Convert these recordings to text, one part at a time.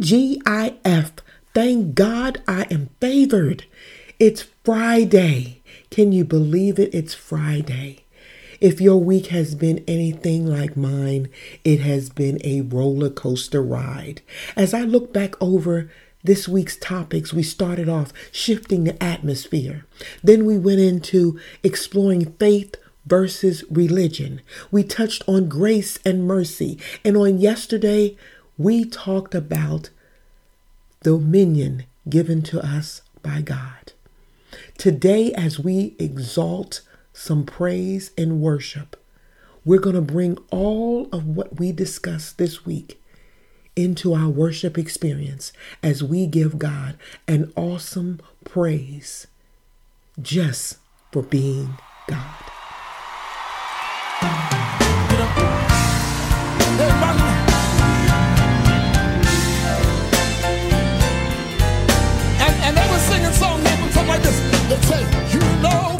TGIF. Thank God I am favored. It's Friday. Can you believe it? It's Friday. If your week has been anything like mine, it has been a roller coaster ride. As I look back over this week's topics, we started off shifting the atmosphere. Then we went into exploring faith versus religion. We touched on grace and mercy. And on yesterday, we talked about dominion given to us by God. Today, as we exalt some praise and worship, we're going to bring all of what we discussed this week into our worship experience as we give God an awesome praise just for being God. know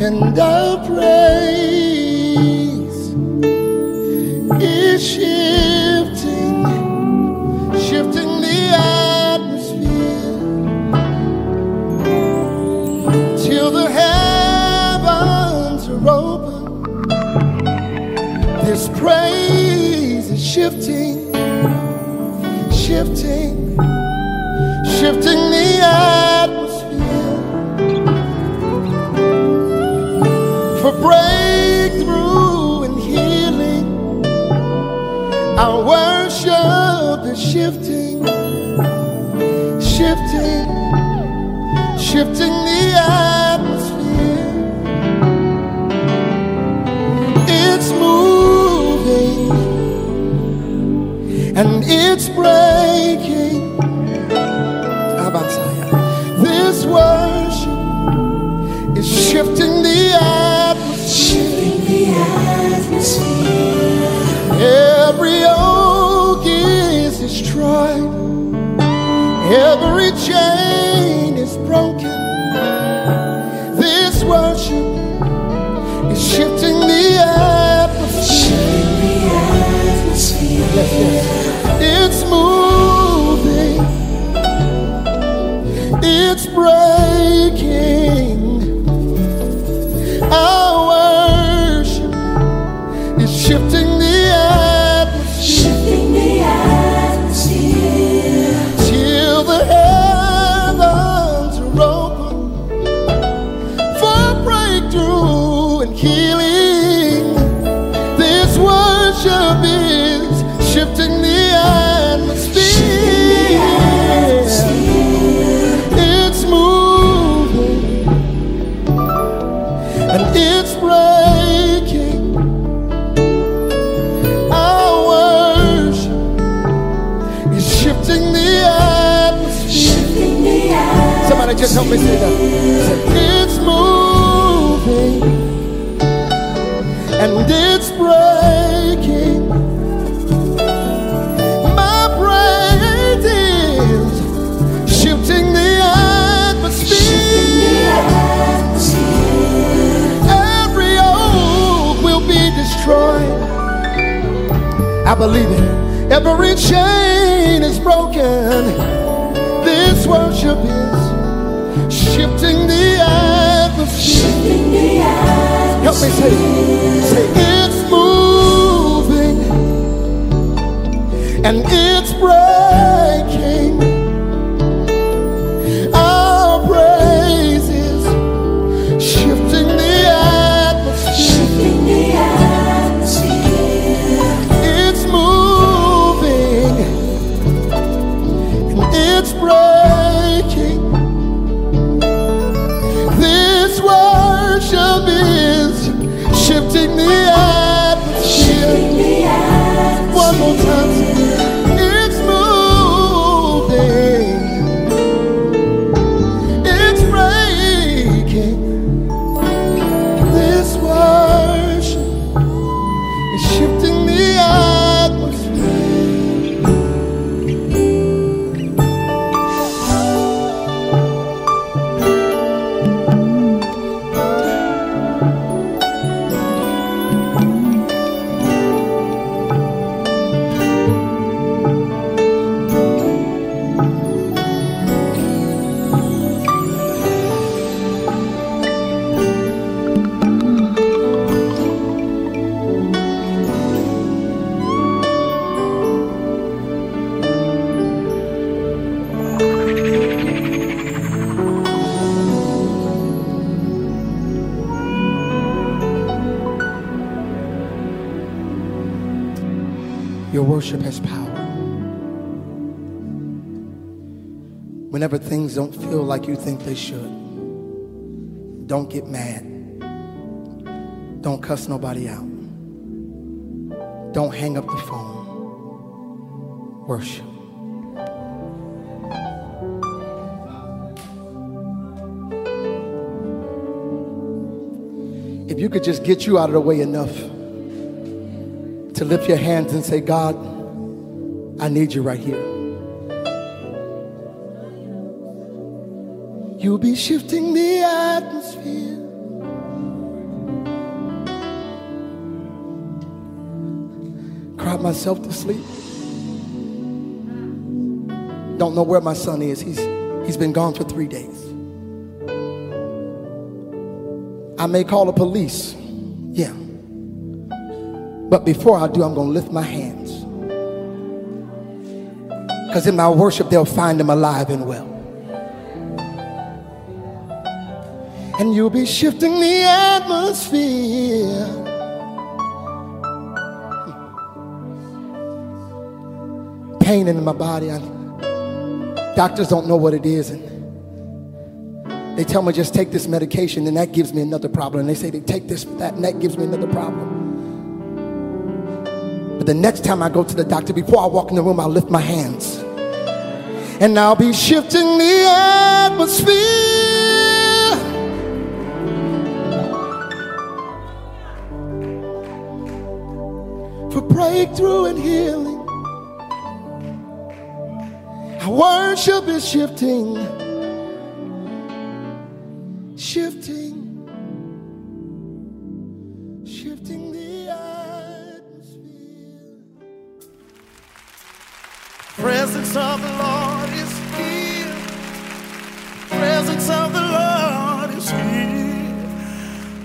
and our praise is shifting, shifting the atmosphere till the heavens are open. This praise is shifting, shifting, shifting the atmosphere shifting the atmosphere. It's moving and it's breaking. This worship is shifting the atmosphere. Every yoke is destroyed. Every chain just help me say that. It's moving and it's breaking. My praise is shifting the atmosphere. Every yoke will be destroyed. I believe it. Every chain is broken. This shifting the atmosphere. Help me say, say it's moving and it's breaking. Worship has power. Whenever things don't feel like you think they should, don't get mad. Don't cuss nobody out. Don't hang up the phone. Worship. If you could just get you out of the way enough to lift your hands and say, God, I need you right here. You'll be shifting the atmosphere. Cried myself to sleep. Don't know where my son is. He's, he's been gone for three days. I may call the police. But before I do, I'm going to lift my hands. Because in my worship, they'll find him alive and well. And you'll be shifting the atmosphere. Pain in my body. I, doctors don't know what it is. And they tell me just take this medication and that gives me another problem. And they say they take this, that, and that gives me another problem. The next time I go to the doctor, before I walk in the room, I'll lift my hands. And I'll be shifting the atmosphere. For breakthrough and healing. Our worship is shifting,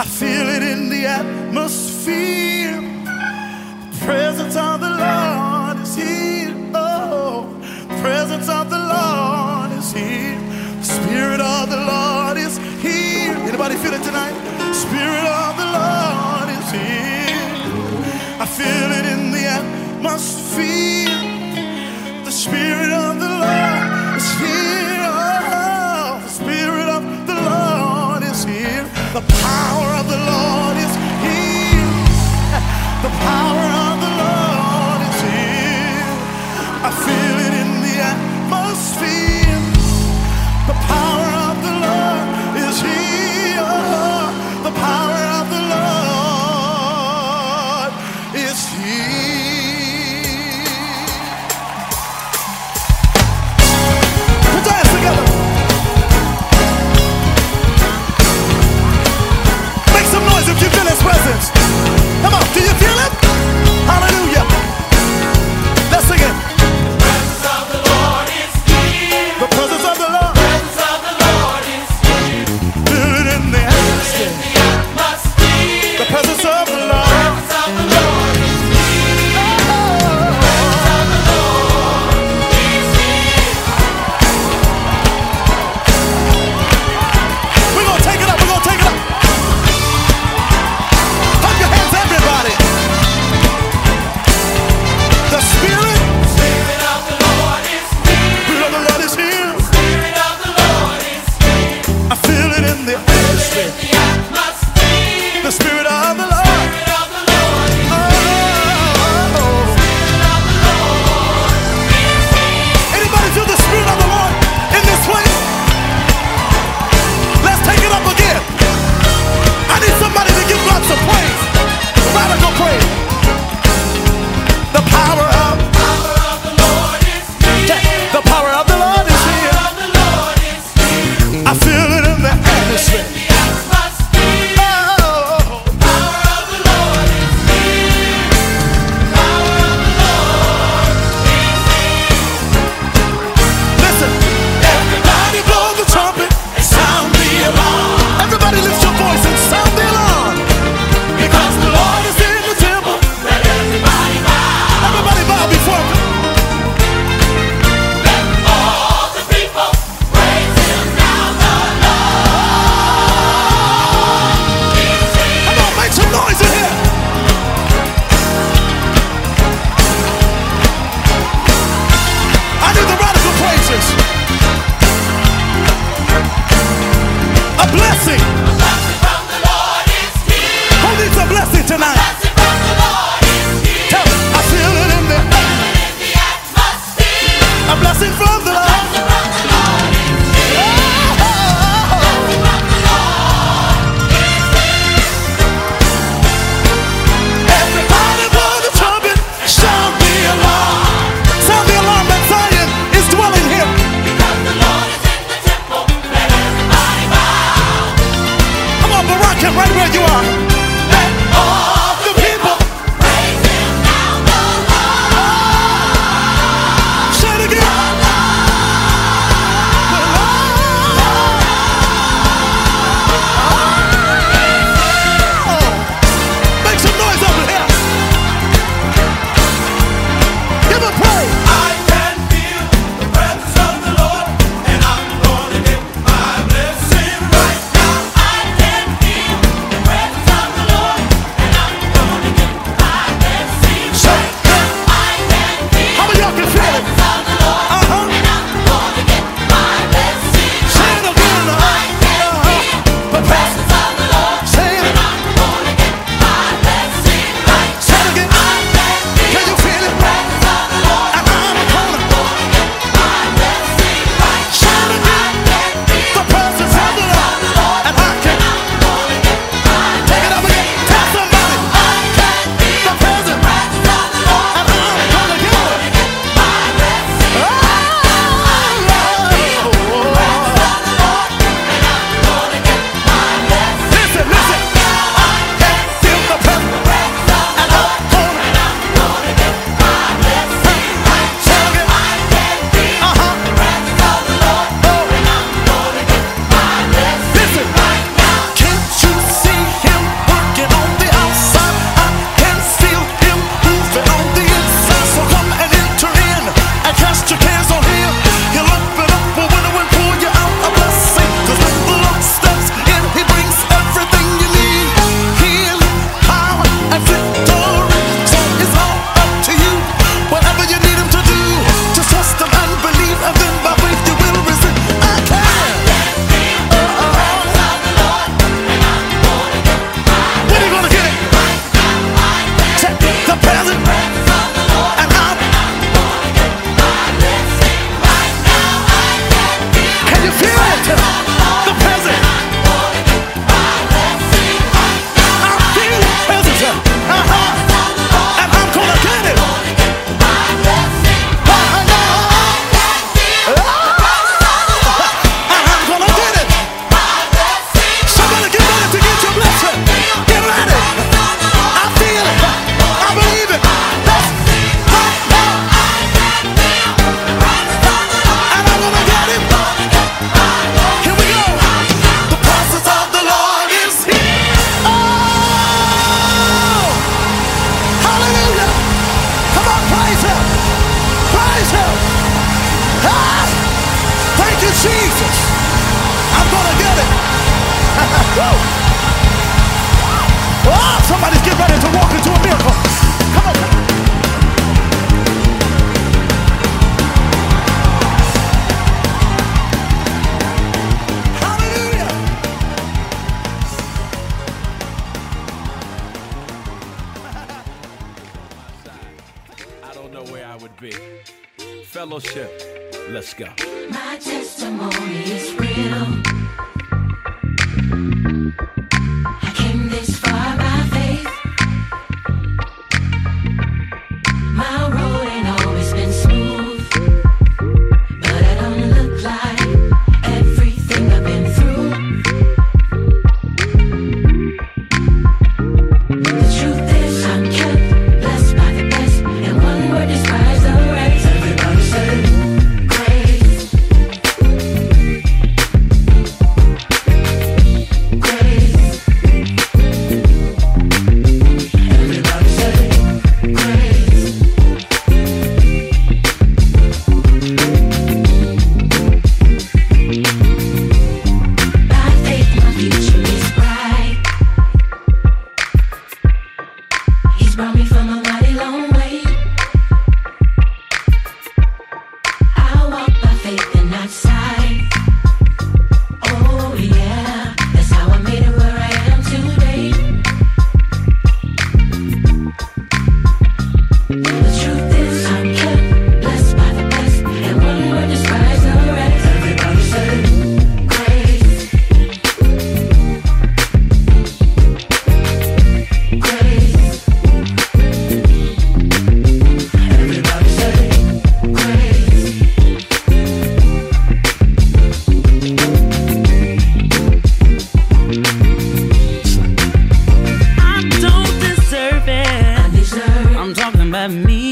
I feel it in the atmosphere. Presence of the Lord is here. Oh, presence of the Lord is here. Spirit of the Lord is here. Anybody feel it tonight? Spirit of the Lord is here. I feel it in the atmosphere. The Spirit of the Lord The power of the Lord don't know where I would be. Fellowship, let's go. My testimony is real. me.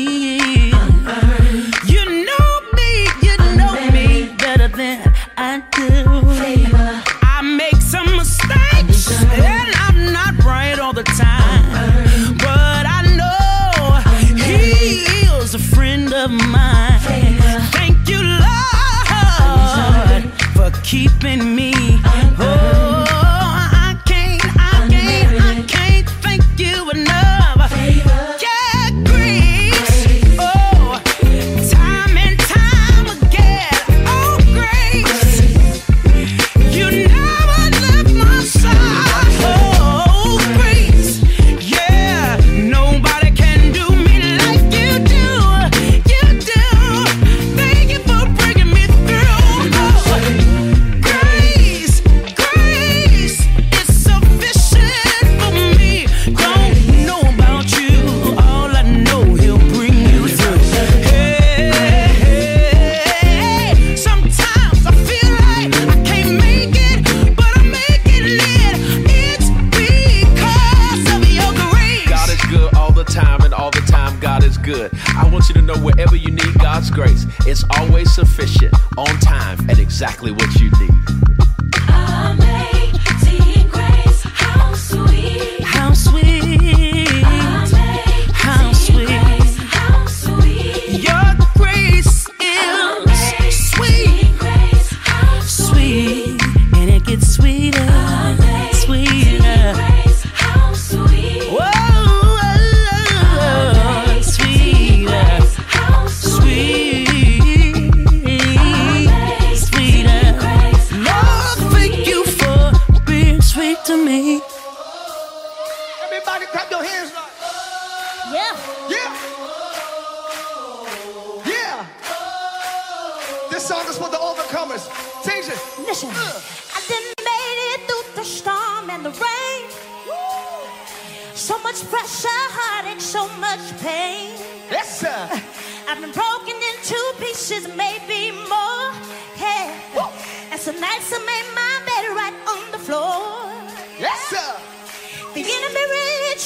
and it gets sweet.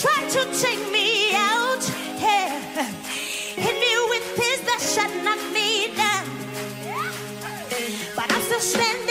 tried to take me out. Yeah. Hit me with his that shut knock me down. But I'm still standing.